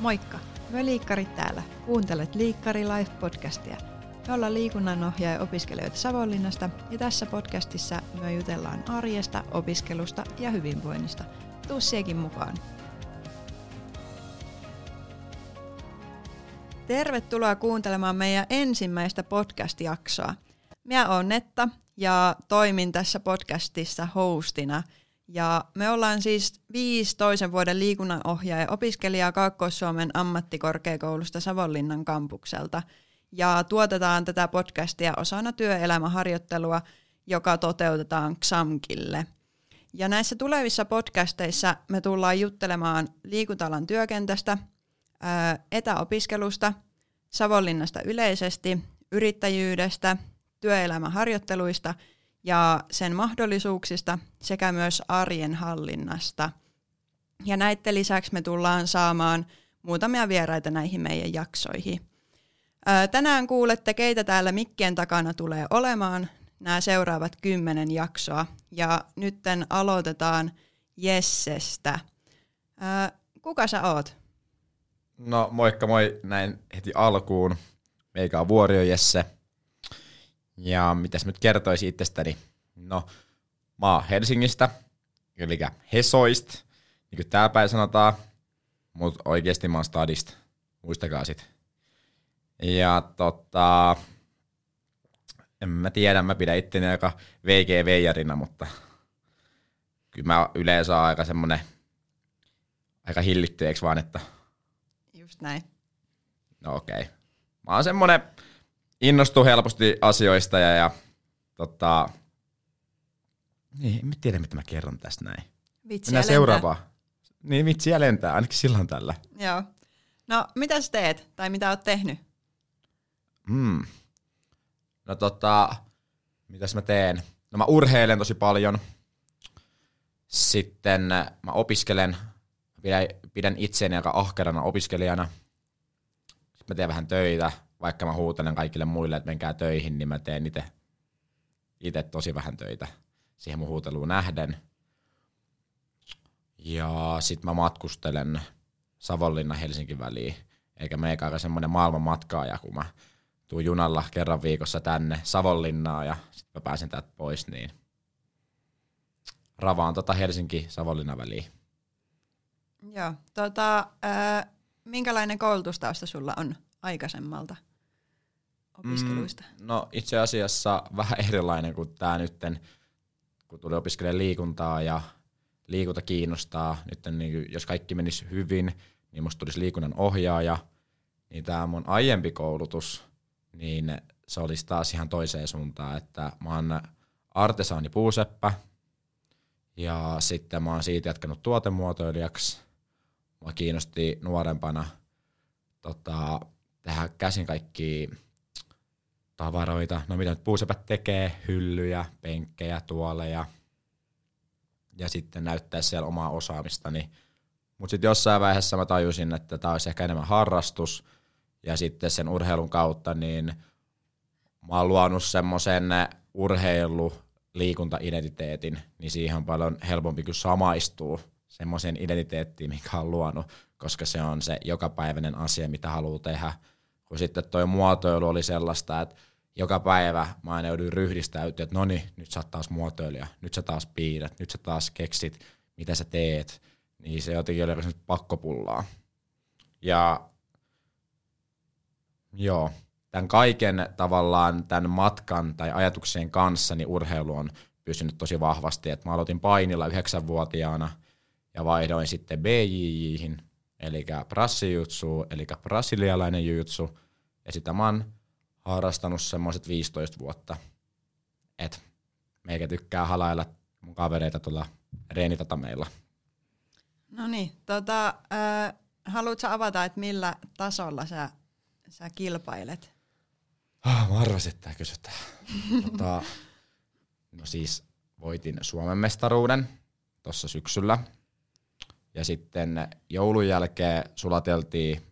Moikka! Me liikkarit täällä. Kuuntelet Liikkari Life-podcastia. Me ollaan liikunnanohjaaja opiskelijoita Savonlinnasta ja tässä podcastissa me jutellaan arjesta, opiskelusta ja hyvinvoinnista. Tuu siekin mukaan. Tervetuloa kuuntelemaan meidän ensimmäistä podcast-jaksoa. Minä olen Netta ja toimin tässä podcastissa hostina – ja me ollaan siis viisi toisen vuoden liikunnanohjaaja opiskelijaa Kaakkois-Suomen ammattikorkeakoulusta Savonlinnan kampukselta. Ja tuotetaan tätä podcastia osana työelämäharjoittelua, joka toteutetaan XAMKille. Ja näissä tulevissa podcasteissa me tullaan juttelemaan liikuntalan työkentästä, etäopiskelusta, Savonlinnasta yleisesti, yrittäjyydestä, työelämäharjoitteluista – ja sen mahdollisuuksista sekä myös arjen hallinnasta. Ja näiden lisäksi me tullaan saamaan muutamia vieraita näihin meidän jaksoihin. Tänään kuulette, keitä täällä mikkien takana tulee olemaan nämä seuraavat kymmenen jaksoa. Ja nytten aloitetaan Jessestä. Kuka sä oot? No moikka moi näin heti alkuun. Meikä on Vuorio Jesse – ja mitäs nyt kertoisi itsestäni? No, mä oon Helsingistä, eli Hesoist, niin kuin täällä päin sanotaan, mutta oikeasti mä oon Stadista, muistakaa sit. Ja tota, en mä tiedä, mä pidän itteni aika VG-veijarina, mutta kyllä mä yleensä oon aika semmonen, aika hillitty, eikö vaan, että... Just näin. No okei. Okay. Mä oon semmonen innostuu helposti asioista ja, ja tota, niin, en tiedä, mitä mä kerron tästä näin. Vitsiä Mennään seuraavaan. Niin, vitsiä lentää, ainakin silloin tällä. Joo. No, mitä sä teet, tai mitä oot tehnyt? Hmm. No tota, mitäs mä teen? No mä urheilen tosi paljon. Sitten mä opiskelen, pidän, pidän itseäni aika ahkerana opiskelijana. Sitten mä teen vähän töitä, vaikka mä huutelen kaikille muille, että menkää töihin, niin mä teen itse tosi vähän töitä siihen mun huuteluun nähden. Ja sit mä matkustelen Savonlinna Helsinki väliin, eikä meikä aika semmonen maailman matkaaja, kun mä tuun junalla kerran viikossa tänne Savonlinnaan ja sitten mä pääsen täältä pois, niin ravaan tota Helsinki-Savonlinna väliin. Joo, tota, äh, minkälainen koulutustausta sulla on aikaisemmalta? Opiskeluista? Mm, no itse asiassa vähän erilainen kuin tämä nytten, kun tuli opiskelemaan liikuntaa ja liikunta kiinnostaa. Nyt niin, jos kaikki menisi hyvin, niin musta tulisi liikunnan ohjaaja. Niin tämä mun aiempi koulutus, niin se olisi taas ihan toiseen suuntaan, että mä oon artesaani puuseppä ja sitten mä oon siitä jatkanut tuotemuotoilijaksi. Mä kiinnosti nuorempana tota, tehdä käsin kaikki tavaroita, no mitä nyt puusepät tekee, hyllyjä, penkkejä, tuoleja, ja sitten näyttää siellä omaa osaamistani. Mutta sitten jossain vaiheessa mä tajusin, että tämä olisi ehkä enemmän harrastus, ja sitten sen urheilun kautta niin mä oon luonut semmoisen urheilu liikunta-identiteetin, niin siihen on paljon helpompi kuin samaistuu semmoisen identiteettiin, mikä on luonut, koska se on se jokapäiväinen asia, mitä haluaa tehdä. Kun sitten toi muotoilu oli sellaista, että joka päivä mä aina joudun ryhdistäytyä, että no niin, nyt sä taas muotoilija, nyt sä taas piirrät, nyt sä taas keksit, mitä sä teet. Niin se jotenkin oli pakkopullaa. Ja joo, tämän kaiken tavallaan tämän matkan tai ajatuksien kanssa niin urheilu on pysynyt tosi vahvasti. Et mä aloitin painilla yhdeksänvuotiaana ja vaihdoin sitten BJJihin, eli brassijutsu, eli brasilialainen jutsu. Ja sitä mä oon harrastanut semmoiset 15 vuotta. Et meikä tykkää halailla mun kavereita tuolla reenitatameilla. No niin, tota, äh, haluatko avata, että millä tasolla sä, sä kilpailet? Oh, mä arvasin, että kysytään. tota, no siis voitin Suomen mestaruuden tuossa syksyllä. Ja sitten joulun jälkeen sulateltiin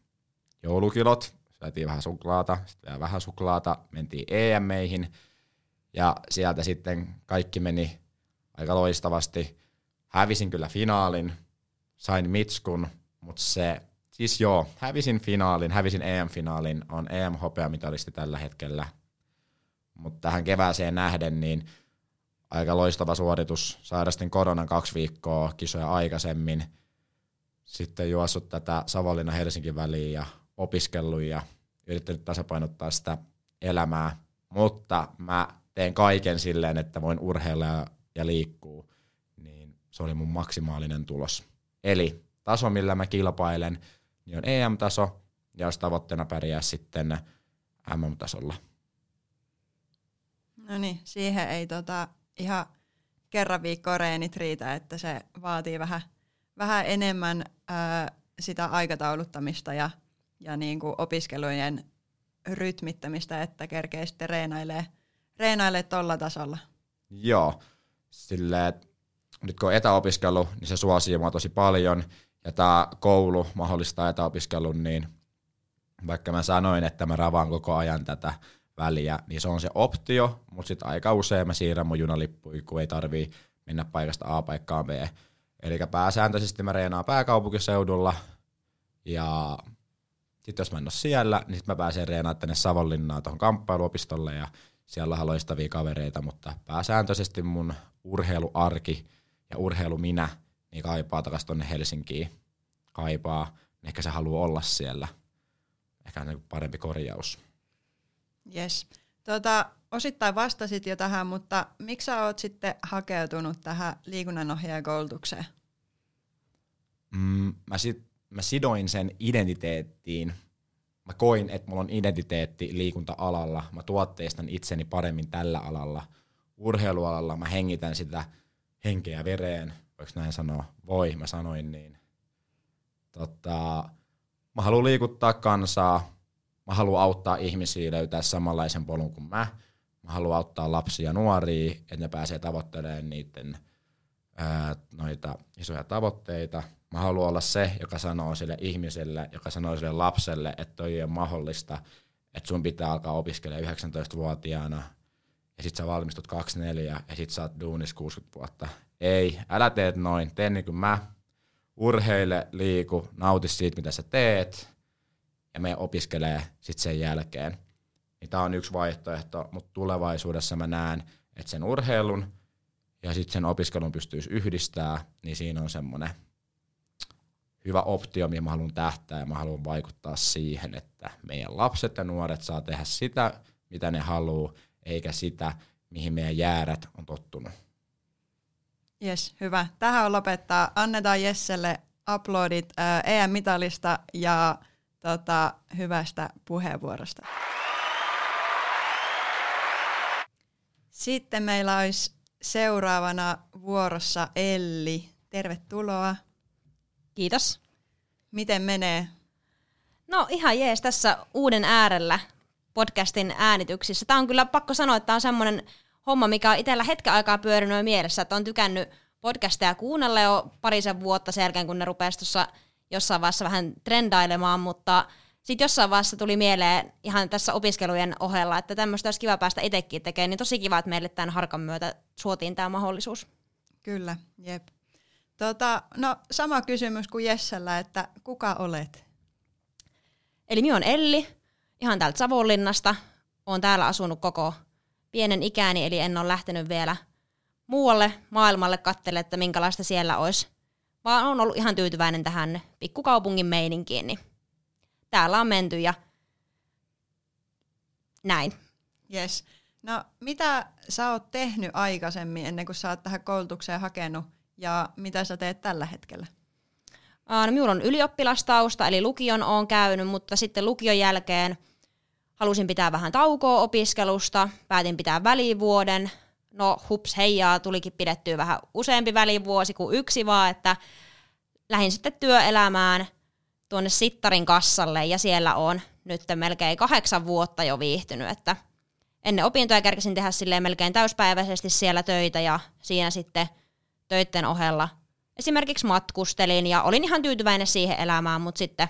joulukilot syötiin vähän suklaata, sitten vielä vähän suklaata, mentiin EM-meihin ja sieltä sitten kaikki meni aika loistavasti. Hävisin kyllä finaalin, sain mitskun, mutta se siis joo, hävisin finaalin, hävisin EM-finaalin, on EM-hopeamitalisti tällä hetkellä. Mutta tähän kevääseen nähden, niin aika loistava suoritus. Sairastin koronan kaksi viikkoa kisoja aikaisemmin. Sitten juossut tätä Savonlinna Helsingin väliin ja opiskellut ja yrittänyt tasapainottaa sitä elämää. Mutta mä teen kaiken silleen, että voin urheilla ja, liikkuu. Niin se oli mun maksimaalinen tulos. Eli taso, millä mä kilpailen, niin on EM-taso, ja jos tavoitteena pärjää sitten MM-tasolla. No niin, siihen ei tota, ihan kerran viikkoa reenit riitä, että se vaatii vähän, vähän enemmän ää, sitä aikatauluttamista ja, ja niin kuin opiskelujen rytmittämistä, että kerkee sitten reenailee, reenailee tuolla tasolla. Joo, silleen, nyt kun on etäopiskelu, niin se suosii mua tosi paljon, ja tämä koulu mahdollistaa etäopiskelun, niin vaikka mä sanoin, että mä ravaan koko ajan tätä väliä, niin se on se optio, mutta sitten aika usein mä siirrän mun junalippuja, kun ei tarvii mennä paikasta A paikkaan B. Eli pääsääntöisesti mä reenaan pääkaupunkiseudulla, ja sitten jos mä en ole siellä, niin sitten mä pääsen reenaamaan tänne Savonlinnaan tuohon kamppailuopistolle, ja siellä on loistavia kavereita, mutta pääsääntöisesti mun urheiluarki ja urheilu minä niin kaipaa takaisin tuonne Helsinkiin. Kaipaa, ehkä se haluaa olla siellä. Ehkä on parempi korjaus. Yes. Tota, osittain vastasit jo tähän, mutta miksi sä oot sitten hakeutunut tähän liikunnanohjaajakoulutukseen? Mm, mä, sit, mä sidoin sen identiteettiin. Mä koin, että mulla on identiteetti liikunta-alalla. Mä tuotteistan itseni paremmin tällä alalla. Urheilualalla mä hengitän sitä henkeä vereen. Voiko näin sanoa? Voi, mä sanoin niin. Tota, mä haluan liikuttaa kansaa, Mä haluan auttaa ihmisiä löytää samanlaisen polun kuin mä. Mä haluan auttaa lapsia ja nuoria, että ne pääsee tavoittelemaan niiden ää, noita isoja tavoitteita. Mä haluan olla se, joka sanoo sille ihmiselle, joka sanoo sille lapselle, että toi on mahdollista, että sun pitää alkaa opiskella 19-vuotiaana ja sit sä valmistut 24 ja sit sä oot duunis 60 vuotta. Ei, älä teet noin, tee niin kuin mä. Urheile, liiku, nauti siitä, mitä sä teet ja me opiskelee sitten sen jälkeen. Niin tämä on yksi vaihtoehto, mutta tulevaisuudessa mä näen, että sen urheilun ja sitten sen opiskelun pystyisi yhdistää, niin siinä on semmoinen hyvä optio, mihin mä haluan tähtää ja mä haluan vaikuttaa siihen, että meidän lapset ja nuoret saa tehdä sitä, mitä ne haluaa, eikä sitä, mihin meidän jäärät on tottunut. Yes, hyvä. Tähän on lopettaa. Annetaan Jesselle uploadit äh, EM-mitalista ja tota, hyvästä puheenvuorosta. Sitten meillä olisi seuraavana vuorossa Elli. Tervetuloa. Kiitos. Miten menee? No ihan jees tässä uuden äärellä podcastin äänityksissä. Tämä on kyllä pakko sanoa, että tämä on semmoinen homma, mikä on itsellä hetken aikaa pyörinyt mielessä, että on tykännyt podcasteja kuunnella jo parisen vuotta sen jälkeen, kun ne rupesi tuossa jossain vaiheessa vähän trendailemaan, mutta sitten jossain vaiheessa tuli mieleen ihan tässä opiskelujen ohella, että tämmöistä olisi kiva päästä itsekin tekemään, niin tosi kiva, että meille tämän harkan myötä suotiin tämä mahdollisuus. Kyllä, jep. Tota, no sama kysymys kuin Jessellä, että kuka olet? Eli minä on Elli, ihan täältä Savonlinnasta. Olen täällä asunut koko pienen ikäni, eli en ole lähtenyt vielä muualle maailmalle katselemaan, että minkälaista siellä olisi vaan on ollut ihan tyytyväinen tähän pikkukaupungin meininkiin, niin täällä on menty ja näin. Yes. No mitä sä oot tehnyt aikaisemmin ennen kuin sä oot tähän koulutukseen hakenut ja mitä sä teet tällä hetkellä? No, minulla on ylioppilastausta, eli lukion on käynyt, mutta sitten lukion jälkeen halusin pitää vähän taukoa opiskelusta, päätin pitää välivuoden, no hups heijaa, tulikin pidettyä vähän useampi välivuosi kuin yksi vaan, että lähdin sitten työelämään tuonne Sittarin kassalle ja siellä on nyt melkein kahdeksan vuotta jo viihtynyt, että ennen opintoja kerkesin tehdä melkein täyspäiväisesti siellä töitä ja siinä sitten töiden ohella. Esimerkiksi matkustelin ja olin ihan tyytyväinen siihen elämään, mutta sitten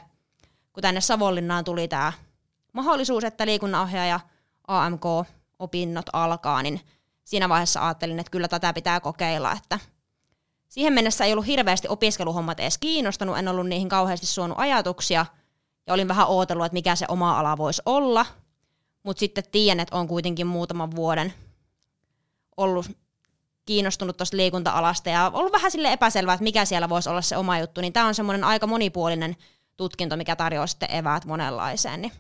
kun tänne Savonlinnaan tuli tämä mahdollisuus, että liikunnanohjaaja AMK-opinnot alkaa, niin siinä vaiheessa ajattelin, että kyllä tätä pitää kokeilla, että siihen mennessä ei ollut hirveästi opiskeluhommat edes kiinnostanut, en ollut niihin kauheasti suonut ajatuksia, ja olin vähän ootellut, että mikä se oma ala voisi olla, mutta sitten tiedän, että on kuitenkin muutaman vuoden ollut kiinnostunut tuosta liikunta-alasta ja ollut vähän sille epäselvää, että mikä siellä voisi olla se oma juttu, niin tämä on semmoinen aika monipuolinen tutkinto, mikä tarjoaa sitten eväät monenlaiseen. Niin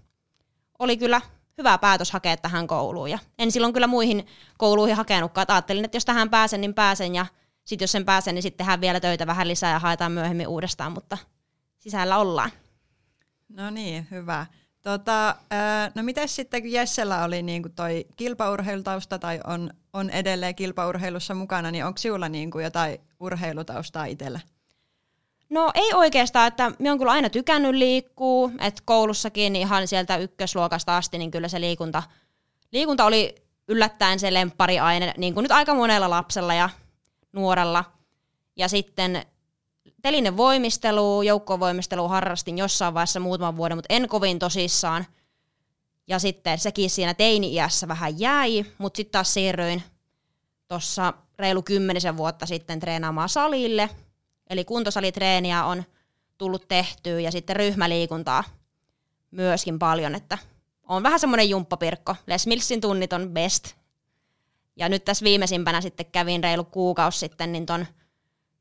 oli kyllä hyvä päätös hakea tähän kouluun. Ja en silloin kyllä muihin kouluihin hakenutkaan. Että ajattelin, että jos tähän pääsen, niin pääsen. Ja sitten jos sen pääsen, niin sitten tehdään vielä töitä vähän lisää ja haetaan myöhemmin uudestaan, mutta sisällä ollaan. No niin, hyvä. Tota, no miten sitten, kun Jessellä oli niin kuin toi kilpaurheilutausta tai on, on edelleen kilpaurheilussa mukana, niin onko sinulla niin kuin jotain urheilutaustaa itsellä? No ei oikeastaan, että minä olen kyllä aina tykännyt liikkuu, että koulussakin ihan sieltä ykkösluokasta asti, niin kyllä se liikunta, liikunta oli yllättäen se lemppariaine, niin kuin nyt aika monella lapsella ja nuorella. Ja sitten telinen voimistelu, joukkovoimistelu harrastin jossain vaiheessa muutaman vuoden, mutta en kovin tosissaan. Ja sitten sekin siinä teini-iässä vähän jäi, mutta sitten taas siirryin tuossa reilu kymmenisen vuotta sitten treenaamaan salille. Eli kuntosalitreeniä on tullut tehtyä ja sitten ryhmäliikuntaa myöskin paljon, että on vähän semmoinen jumppapirkko. Les Millsin tunnit on best. Ja nyt tässä viimeisimpänä sitten kävin reilu kuukausi sitten niin ton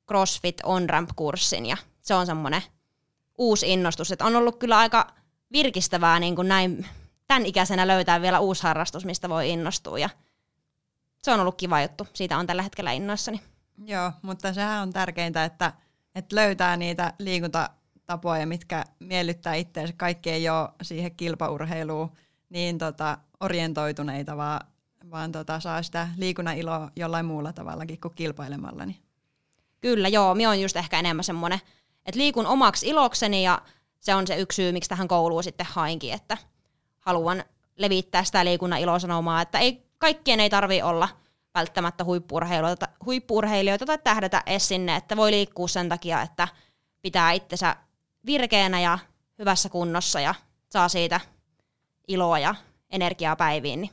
CrossFit on-ramp-kurssin ja se on semmoinen uusi innostus, että on ollut kyllä aika virkistävää niin kuin näin tämän ikäisenä löytää vielä uusi harrastus, mistä voi innostua ja se on ollut kiva juttu. Siitä on tällä hetkellä innoissani. Joo, mutta sehän on tärkeintä, että, että löytää niitä liikuntatapoja, mitkä miellyttää itseänsä. Kaikki ei ole siihen kilpaurheiluun niin tota, orientoituneita, vaan, vaan tota, saa sitä liikunnan iloa jollain muulla tavallakin kuin kilpailemalla. Niin. Kyllä, joo. Minä on just ehkä enemmän semmoinen, että liikun omaksi ilokseni ja se on se yksi syy, miksi tähän kouluun sitten hainkin, että haluan levittää sitä liikunnan ilosanomaa, että ei, kaikkien ei tarvi olla välttämättä huippuurheilijoita, huippuurheilijoita tai tähdätä edes sinne, että voi liikkua sen takia, että pitää itsensä virkeänä ja hyvässä kunnossa ja saa siitä iloa ja energiaa päiviin. Niin.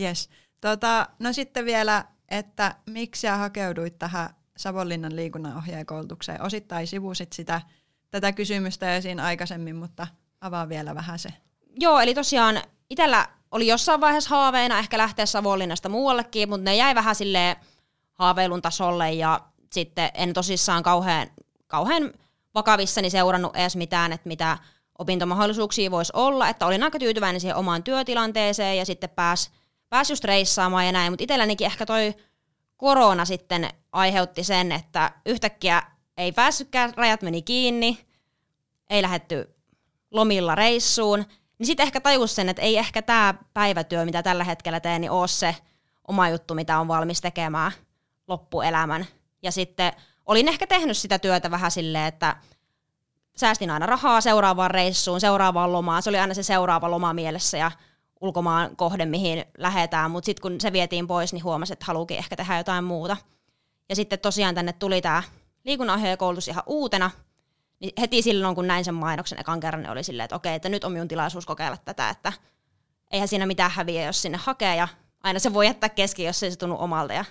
Yes. Tota, no sitten vielä että miksi sä hakeuduit tähän Savonlinnan liikunnanohjaajakoulutukseen. Osittain sivusit sitä, tätä kysymystä esiin aikaisemmin, mutta avaa vielä vähän se. Joo, eli tosiaan itsellä oli jossain vaiheessa haaveena ehkä lähteä Savonlinnasta muuallekin, mutta ne jäi vähän sille haaveilun tasolle ja sitten en tosissaan kauhean, kauhean vakavissani seurannut edes mitään, että mitä opintomahdollisuuksia voisi olla, että olin aika tyytyväinen siihen omaan työtilanteeseen ja sitten pääsi pääsi just reissaamaan ja näin, mutta itsellänikin ehkä toi korona sitten aiheutti sen, että yhtäkkiä ei päässytkään, rajat meni kiinni, ei lähetty lomilla reissuun, niin sitten ehkä tajus sen, että ei ehkä tämä päivätyö, mitä tällä hetkellä teen, niin ole se oma juttu, mitä on valmis tekemään loppuelämän. Ja sitten olin ehkä tehnyt sitä työtä vähän silleen, että säästin aina rahaa seuraavaan reissuun, seuraavaan lomaan. Se oli aina se seuraava loma mielessä ja ulkomaan kohde, mihin lähetään, mutta sitten kun se vietiin pois, niin huomasin, että haluukin ehkä tehdä jotain muuta. Ja sitten tosiaan tänne tuli tämä liikunnanohjaajakoulutus ihan uutena, niin heti silloin, kun näin sen mainoksen ekan kerran, niin oli silleen, että okei, että nyt on minun tilaisuus kokeilla tätä, että eihän siinä mitään häviä, jos sinne hakee, ja aina se voi jättää kesken, jos ei se tunnu omalta, ja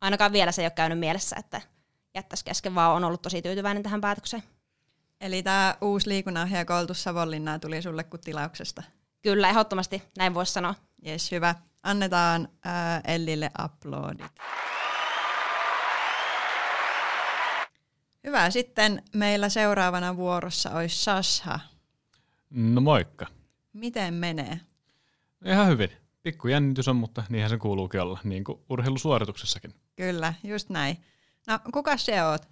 ainakaan vielä se ei ole käynyt mielessä, että jättäisi kesken, vaan on ollut tosi tyytyväinen tähän päätökseen. Eli tämä uusi liikunnanohjaajakoulutus Savonlinnaan tuli sulle kuin tilauksesta? Kyllä, ehdottomasti näin voisi sanoa. Jes, hyvä. Annetaan äh, Ellille aplodit. Hyvä. Sitten meillä seuraavana vuorossa olisi Sasha. No moikka. Miten menee? Ihan hyvin. Pikku jännitys on, mutta niinhän se kuuluukin olla, niin kuin urheilusuorituksessakin. Kyllä, just näin. No, kuka se oot?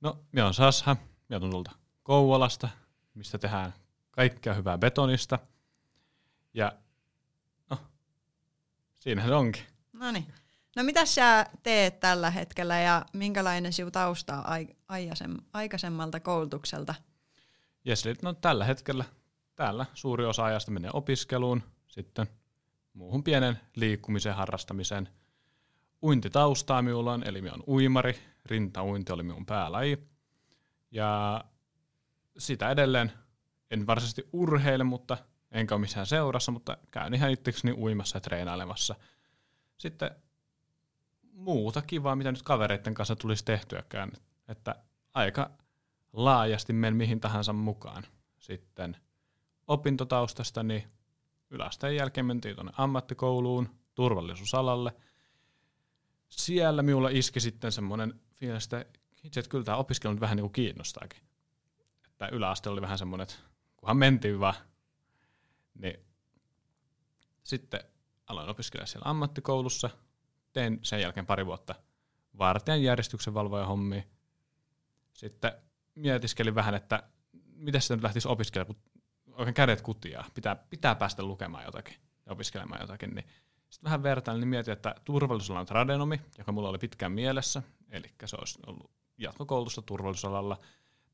No, minä on Sasha. Minä olen tuolta Kouvolasta, mistä tehdään kaikkea hyvää betonista – ja no, siinähän se onkin. No niin. No mitä sä teet tällä hetkellä ja minkälainen sinun tausta on aikaisemmalta koulutukselta? Jes, no tällä hetkellä täällä suuri osa ajasta menee opiskeluun, sitten muuhun pienen liikkumisen harrastamiseen. Uintitaustaa minulla on, eli minä on uimari, rintauinti oli minun päälaji. Ja sitä edelleen en varsinaisesti urheile, mutta enkä ole missään seurassa, mutta käyn ihan itsekseni uimassa ja treenailemassa. Sitten muuta kivaa, mitä nyt kavereiden kanssa tulisi tehtyäkään. Että aika laajasti menen mihin tahansa mukaan. Sitten opintotaustasta, niin yläasteen jälkeen mentiin tuonne ammattikouluun, turvallisuusalalle. Siellä minulla iski sitten semmoinen fiilis, että itse, kyllä tämä opiskelu nyt vähän niin kuin kiinnostaakin. Että yläaste oli vähän semmoinen, että kunhan mentiin vaan, niin sitten aloin opiskella siellä ammattikoulussa. Tein sen jälkeen pari vuotta vartijan järjestyksen valvoja hommia. Sitten mietiskelin vähän, että miten sitä nyt lähtisi opiskelemaan, kun oikein kädet kutia. Pitää, pitää päästä lukemaan jotakin ja opiskelemaan jotakin. Niin sitten vähän vertailin, niin mietin, että turvallisuusalan tradenomi, joka mulla oli pitkään mielessä, eli se olisi ollut jatkokoulutusta turvallisuusalalla,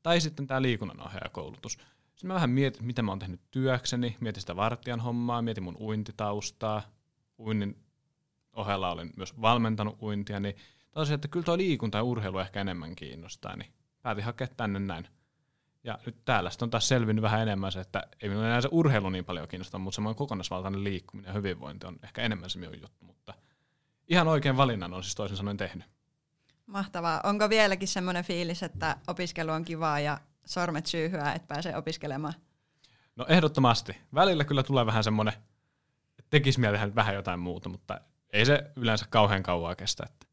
tai sitten tämä liikunnanohjaajakoulutus. Sitten mä vähän mietin, mitä mä oon tehnyt työkseni, mietin sitä vartijan hommaa, mietin mun uintitaustaa, uinnin ohella olen myös valmentanut uintia, niin tosi, että kyllä tuo liikunta ja urheilu ehkä enemmän kiinnostaa, niin päätin hakea tänne näin. Ja nyt täällä sitten on taas selvinnyt vähän enemmän se, että ei minun enää se urheilu niin paljon kiinnosta, mutta semmoinen kokonaisvaltainen liikkuminen ja hyvinvointi on ehkä enemmän se minun juttu, mutta ihan oikein valinnan on siis toisin sanoen tehnyt. Mahtavaa. Onko vieläkin semmoinen fiilis, että opiskelu on kivaa ja sormet syyhyä, että pääsee opiskelemaan? No ehdottomasti. Välillä kyllä tulee vähän semmoinen, että tekisi mieli tehdä vähän jotain muuta, mutta ei se yleensä kauhean kauaa kestä. Että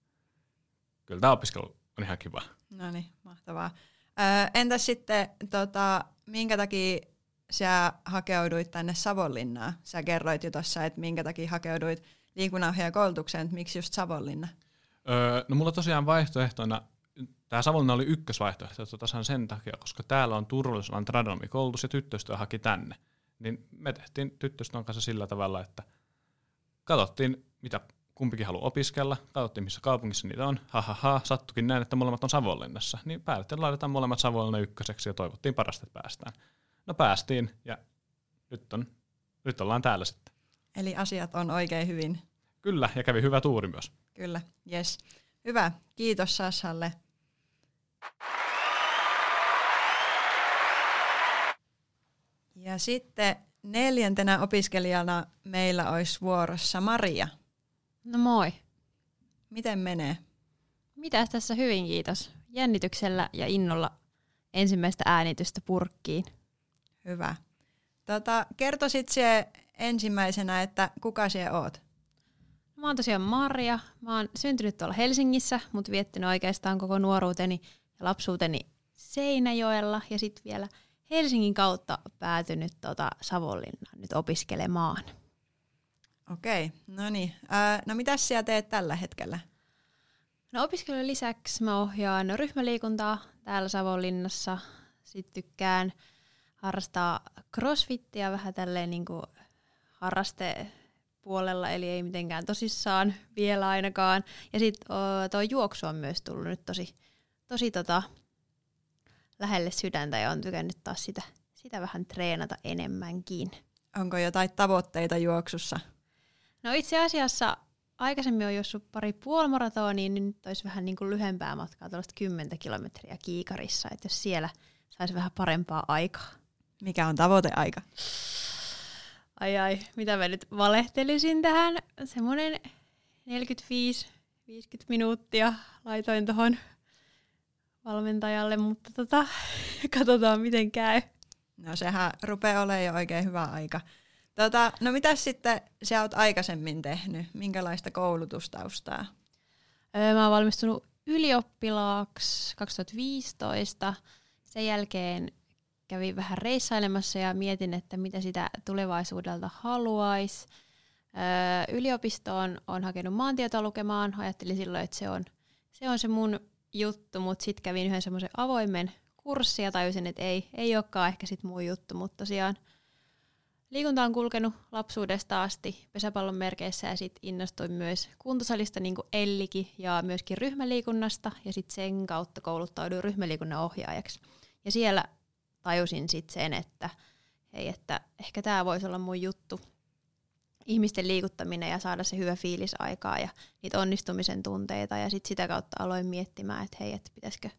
kyllä tämä opiskelu on ihan kiva. No niin, mahtavaa. Öö, entäs sitten, tota, minkä takia sä hakeuduit tänne Savonlinnaan? Sä kerroit jo tuossa, että minkä takia hakeuduit liikunnanohjaajakoulutukseen, että miksi just Savonlinna? Öö, no mulla tosiaan vaihtoehtona, tämä Savonlinna oli ykkösvaihtoehto tasan sen takia, koska täällä on turvallisuusalan tradomikoulutus ja tyttöystävä haki tänne. Niin me tehtiin tyttöystävän kanssa sillä tavalla, että katsottiin, mitä kumpikin haluaa opiskella, katsottiin missä kaupungissa niitä on, ha, ha, ha sattukin näin, että molemmat on Savonlinnassa, niin päätettiin laitetaan molemmat Savonlinna ykköseksi ja toivottiin parasta, että päästään. No päästiin ja nyt, on, nyt ollaan täällä sitten. Eli asiat on oikein hyvin. Kyllä, ja kävi hyvä tuuri myös. Kyllä, yes. Hyvä, kiitos Sassalle. Ja sitten neljäntenä opiskelijana meillä olisi vuorossa Maria. No moi. Miten menee? Mitäs tässä hyvin, kiitos. Jännityksellä ja innolla ensimmäistä äänitystä purkkiin. Hyvä. Tota, kertoisit se ensimmäisenä, että kuka siellä oot? Mä oon tosiaan Maria. Mä oon syntynyt tuolla Helsingissä, mutta viettänyt oikeastaan koko nuoruuteni ja lapsuuteni Seinäjoella ja sitten vielä Helsingin kautta päätynyt tota Savonlinnaan nyt opiskelemaan. Okei, no niin. Äh, no mitä siellä teet tällä hetkellä? No opiskelun lisäksi mä ohjaan ryhmäliikuntaa täällä Savonlinnassa. Sitten tykkään harrastaa crossfittiä vähän tälleen niin kuin harraste puolella, eli ei mitenkään tosissaan vielä ainakaan. Ja sitten tuo juoksu on myös tullut nyt tosi, tosi tota, lähelle sydäntä ja on tykännyt taas sitä, sitä vähän treenata enemmänkin. Onko jotain tavoitteita juoksussa? No itse asiassa aikaisemmin on juossut pari puolimaratonia, niin nyt olisi vähän niin kuin lyhempää matkaa, tuollaista 10 kilometriä kiikarissa, että jos siellä saisi vähän parempaa aikaa. Mikä on tavoiteaika? Ai ai, mitä mä nyt valehtelisin tähän? Semmoinen 45-50 minuuttia laitoin tuohon valmentajalle, mutta tota, katsotaan miten käy. No sehän rupeaa olemaan jo oikein hyvä aika. Tota, no mitä sitten sä oot aikaisemmin tehnyt? Minkälaista koulutustaustaa? Öö, mä oon valmistunut ylioppilaaksi 2015. Sen jälkeen kävin vähän reissailemassa ja mietin, että mitä sitä tulevaisuudelta haluaisi. Öö, yliopistoon on hakenut maantietoa lukemaan. Ajattelin silloin, että se on se, on se mun juttu, mutta sitten kävin yhden semmoisen avoimen kurssin ja tajusin, että ei, ei olekaan ehkä sit mun juttu, mutta tosiaan liikunta on kulkenut lapsuudesta asti pesäpallon merkeissä ja sitten innostuin myös kuntosalista niin kuin Elliki ja myöskin ryhmäliikunnasta ja sitten sen kautta kouluttauduin ryhmäliikunnan ohjaajaksi. Ja siellä tajusin sitten sen, että hei, että ehkä tämä voisi olla mun juttu. Ihmisten liikuttaminen ja saada se hyvä fiilis aikaa ja niitä onnistumisen tunteita. Ja sitten sitä kautta aloin miettimään, että hei, että pitäisikö,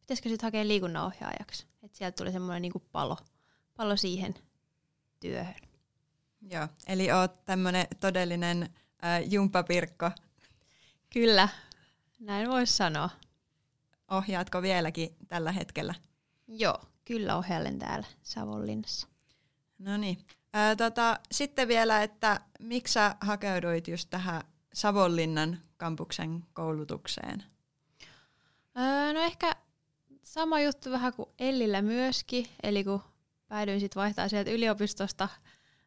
pitäisikö sitten hakea liikunnanohjaajaksi. Että sieltä tuli semmoinen niinku palo, palo siihen työhön. Joo, eli oot tämmöinen todellinen äh, jumppapirkko. Kyllä, Näin voisi sanoa. Ohjaatko vieläkin tällä hetkellä? Joo, kyllä ohjailen täällä Savonlinnassa. No niin. Tota, sitten vielä, että miksi sä hakeuduit just tähän Savonlinnan kampuksen koulutukseen? Öö, no ehkä sama juttu vähän kuin Ellillä myöskin, eli kun päädyin sitten vaihtaa sieltä yliopistosta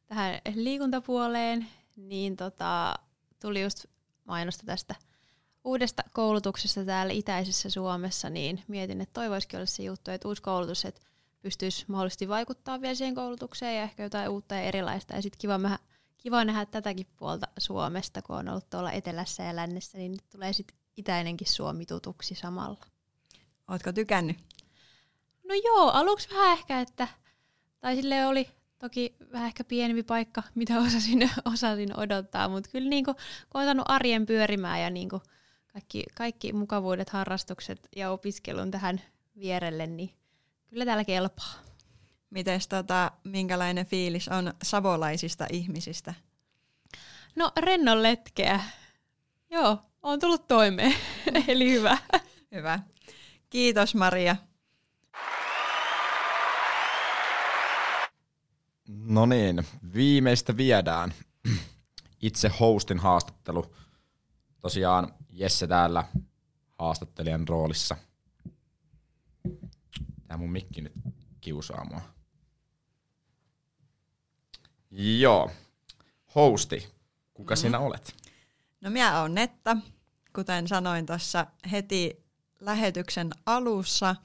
tähän liikuntapuoleen, niin tota, tuli just mainosta tästä uudesta koulutuksesta täällä itäisessä Suomessa, niin mietin, että toi voisikin olla se juttu, että uusi koulutus, että pystyisi mahdollisesti vaikuttaa vielä siihen koulutukseen ja ehkä jotain uutta ja erilaista. Ja sitten kiva, mä, kiva nähdä tätäkin puolta Suomesta, kun on ollut tuolla etelässä ja lännessä, niin nyt tulee sitten itäinenkin Suomi tutuksi samalla. Ootko tykännyt? No joo, aluksi vähän ehkä, että, tai sille oli toki vähän ehkä pienempi paikka, mitä osasin, osasin odottaa, mutta kyllä niinku, kun on arjen pyörimään ja niinku kaikki, kaikki mukavuudet, harrastukset ja opiskelun tähän vierelle, niin kyllä täällä kelpaa. Mites tota, minkälainen fiilis on savolaisista ihmisistä? No rennon letkeä. Joo, on tullut toimeen. Eli hyvä. Hyvä. Kiitos Maria. No niin, viimeistä viedään. Itse hostin haastattelu. Tosiaan Jesse täällä haastattelijan roolissa. Tää mun mikki nyt kiusaa mua. Joo. Hosti, kuka mm. sinä olet? No minä olen Netta, kuten sanoin tuossa heti lähetyksen alussa.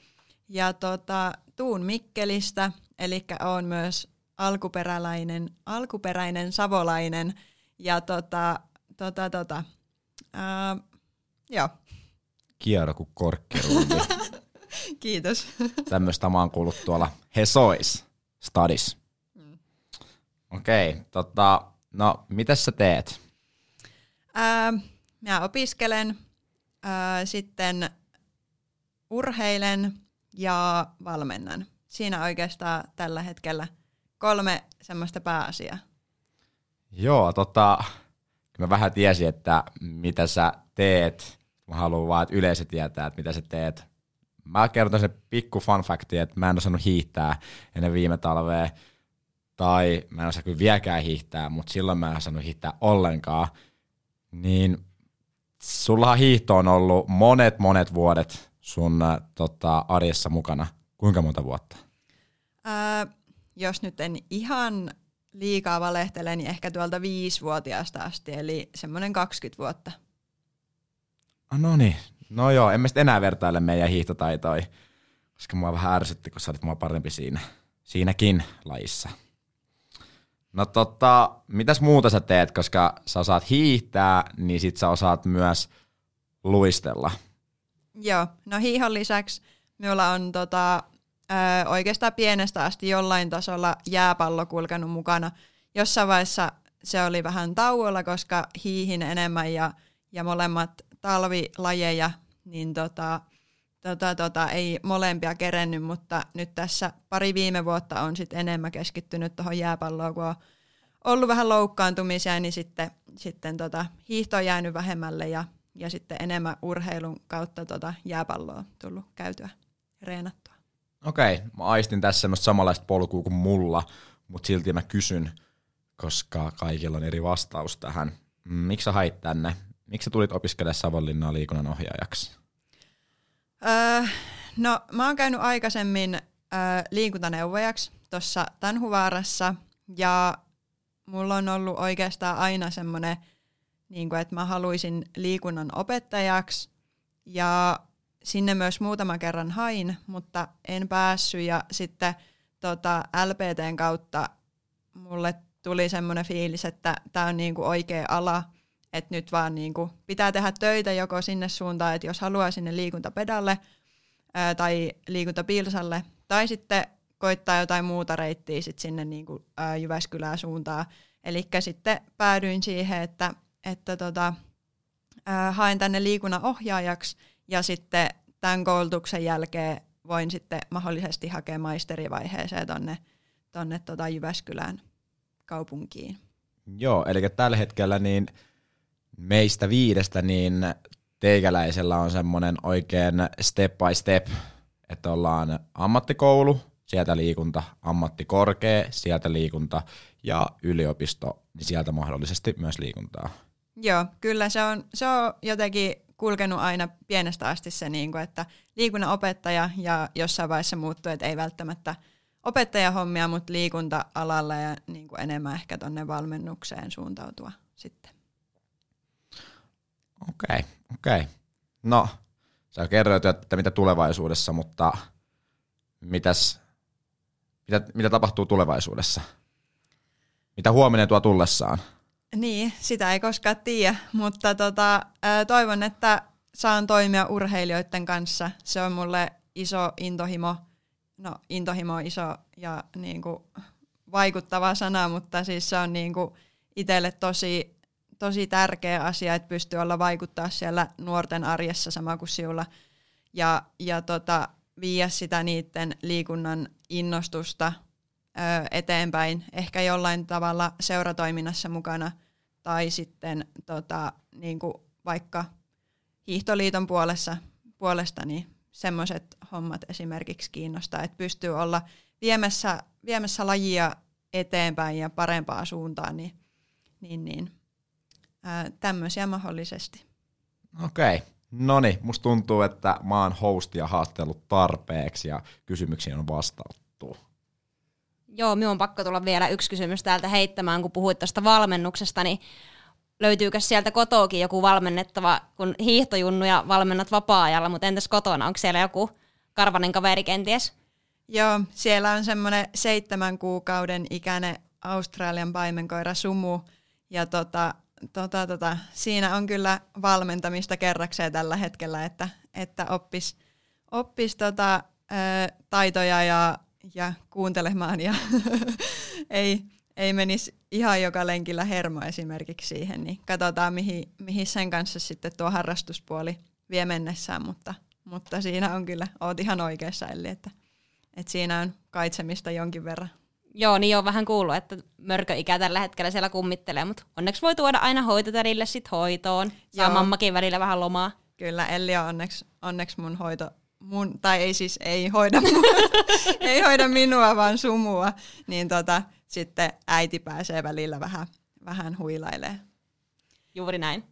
Ja tota, tuun Mikkelistä, eli on myös alkuperäläinen, alkuperäinen savolainen. Ja tota, tota, tota, ää, joo. Kiero kuin korkkiruuvi. Kiitos. Tämmöistä mä oon kuullut tuolla Hesois Stadis. Mm. Okei, okay, tota, no mitä sä teet? Ää, mä opiskelen, ää, sitten urheilen ja valmennan. Siinä oikeastaan tällä hetkellä kolme semmoista pääasiaa. Joo, tota, mä vähän tiesin, että mitä sä teet. Mä haluan vaan, että yleisö tietää, että mitä sä teet. Mä kerron sen pikku fun facti, että mä en osannut hiihtää ennen viime talvea. Tai mä en osaa kyllä vieläkään hiihtää, mutta silloin mä en osannut hiihtää ollenkaan. Niin sullahan hiihto on ollut monet monet vuodet sun tota, arjessa mukana. Kuinka monta vuotta? Ää, jos nyt en ihan liikaa valehtele, niin ehkä tuolta viisivuotiaasta asti, eli semmoinen 20 vuotta. Ah, no niin, no joo, emme sitten enää vertaile meidän hiihtotaitoja, koska mua vähän ärsytti, kun sä olit mua parempi siinä, siinäkin lajissa. No tota, mitäs muuta sä teet, koska sä osaat hiihtää, niin sit sä osaat myös luistella. Joo, no hiihon lisäksi minulla on tota, ö, oikeastaan pienestä asti jollain tasolla jääpallo kulkenut mukana. Jossain vaiheessa se oli vähän tauolla, koska hiihin enemmän ja, ja molemmat talvilajeja, niin tota, tota, tota, ei molempia kerennyt, mutta nyt tässä pari viime vuotta on sit enemmän keskittynyt tuohon jääpalloon, kun on ollut vähän loukkaantumisia, niin sitten, sitten tota, hiihto on jäänyt vähemmälle ja, ja sitten enemmän urheilun kautta tota jääpalloa tullut käytyä reenattua. Okei, mä aistin tässä semmoista samanlaista polkua kuin mulla, mutta silti mä kysyn, koska kaikilla on eri vastaus tähän. Miksi sä hait tänne? Miksi tulit opiskelemaan Savonlinnaa liikunnan ohjaajaksi? Öö, no, mä oon käynyt aikaisemmin öö, liikuntaneuvojaksi tuossa Tanhuvaarassa ja mulla on ollut oikeastaan aina semmoinen, niin että mä haluaisin liikunnan opettajaksi ja sinne myös muutaman kerran hain, mutta en päässyt ja sitten tota, LPTn kautta mulle tuli semmoinen fiilis, että tämä on niinku oikea ala, että nyt vaan niinku pitää tehdä töitä joko sinne suuntaan, että jos haluaa sinne liikuntapedalle ää, tai liikuntapilsalle, tai sitten koittaa jotain muuta reittiä sit sinne niinku, ää, Jyväskylään suuntaan. Eli sitten päädyin siihen, että, että tota, ää, haen tänne liikunnan ohjaajaksi ja sitten tämän koulutuksen jälkeen voin sitten mahdollisesti hakea maisterivaiheeseen tonne, tonne tota Jyväskylän kaupunkiin. Joo, eli tällä hetkellä niin meistä viidestä niin teikäläisellä on semmoinen oikein step by step, että ollaan ammattikoulu, sieltä liikunta, ammattikorkea, sieltä liikunta ja yliopisto, niin sieltä mahdollisesti myös liikuntaa. Joo, kyllä se on, se on jotenkin kulkenut aina pienestä asti se, niin kuin, että liikunnan opettaja ja jossain vaiheessa muuttui, että ei välttämättä opettajahommia, mutta liikunta-alalla ja niin kuin enemmän ehkä tuonne valmennukseen suuntautua sitten. Okei, okay, okei. Okay. No, sä kerroit, että mitä tulevaisuudessa, mutta mitäs, mitä, mitä tapahtuu tulevaisuudessa? Mitä huominen tuo tullessaan? Niin, sitä ei koskaan tiedä, mutta tota, toivon, että saan toimia urheilijoiden kanssa. Se on mulle iso intohimo. No, intohimo on iso ja niin kuin, vaikuttava sana, mutta siis se on niin kuin, itselle tosi, tosi tärkeä asia, että pystyy olla vaikuttaa siellä nuorten arjessa sama kuin siulla. Ja, ja tota, viiä sitä niiden liikunnan innostusta eteenpäin, ehkä jollain tavalla seuratoiminnassa mukana tai sitten tota, niin vaikka hiihtoliiton puolessa, puolesta niin semmoiset hommat esimerkiksi kiinnostaa, että pystyy olla viemässä, viemässä lajia eteenpäin ja parempaa suuntaan, niin, niin, niin ää, tämmöisiä mahdollisesti. Okei. Okay. No niin, musta tuntuu, että mä oon hostia haastellut tarpeeksi ja kysymyksiin on vastattu. Joo, minun on pakko tulla vielä yksi kysymys täältä heittämään, kun puhuit tuosta valmennuksesta, niin löytyykö sieltä kotoakin joku valmennettava, kun hiihtojunnuja valmennat vapaa-ajalla, mutta entäs kotona, onko siellä joku karvanen kaveri kenties? Joo, siellä on semmoinen seitsemän kuukauden ikäinen Australian paimenkoira Sumu, ja tota, tota, tota, siinä on kyllä valmentamista kerrakseen tällä hetkellä, että, että oppis, oppis tota, ä, taitoja ja ja kuuntelemaan ja ei, ei menisi ihan joka lenkillä hermo esimerkiksi siihen, niin katsotaan mihin, mihin sen kanssa sitten tuo harrastuspuoli vie mennessään, mutta, mutta siinä on kyllä, oot ihan oikeassa Elli, että, että siinä on kaitsemista jonkin verran. Joo, niin on vähän kuullut, että mörköikä tällä hetkellä siellä kummittelee, mutta onneksi voi tuoda aina hoitotärille sit hoitoon. Saa Joo. mammakin välillä vähän lomaa. Kyllä, Elli on onneksi, onneksi mun hoito, mun, tai ei siis ei hoida, ei hoida minua, vaan sumua, niin tota, sitten äiti pääsee välillä vähän, vähän huilailemaan. Juuri näin.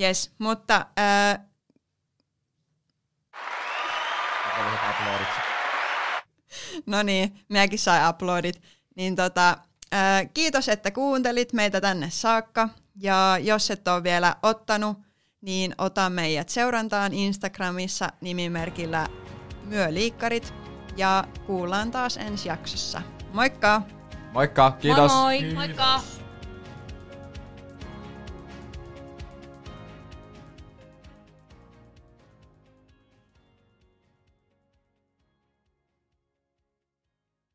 Yes, mutta... Ää... no niin, minäkin sain uploadit. Niin tota, ää, kiitos, että kuuntelit meitä tänne saakka. Ja jos et ole vielä ottanut niin ota meidät seurantaan Instagramissa nimimerkillä Myöliikkarit ja kuullaan taas ensi jaksossa. Moikka! Moikka, kiitos! Moi moi! Moikka!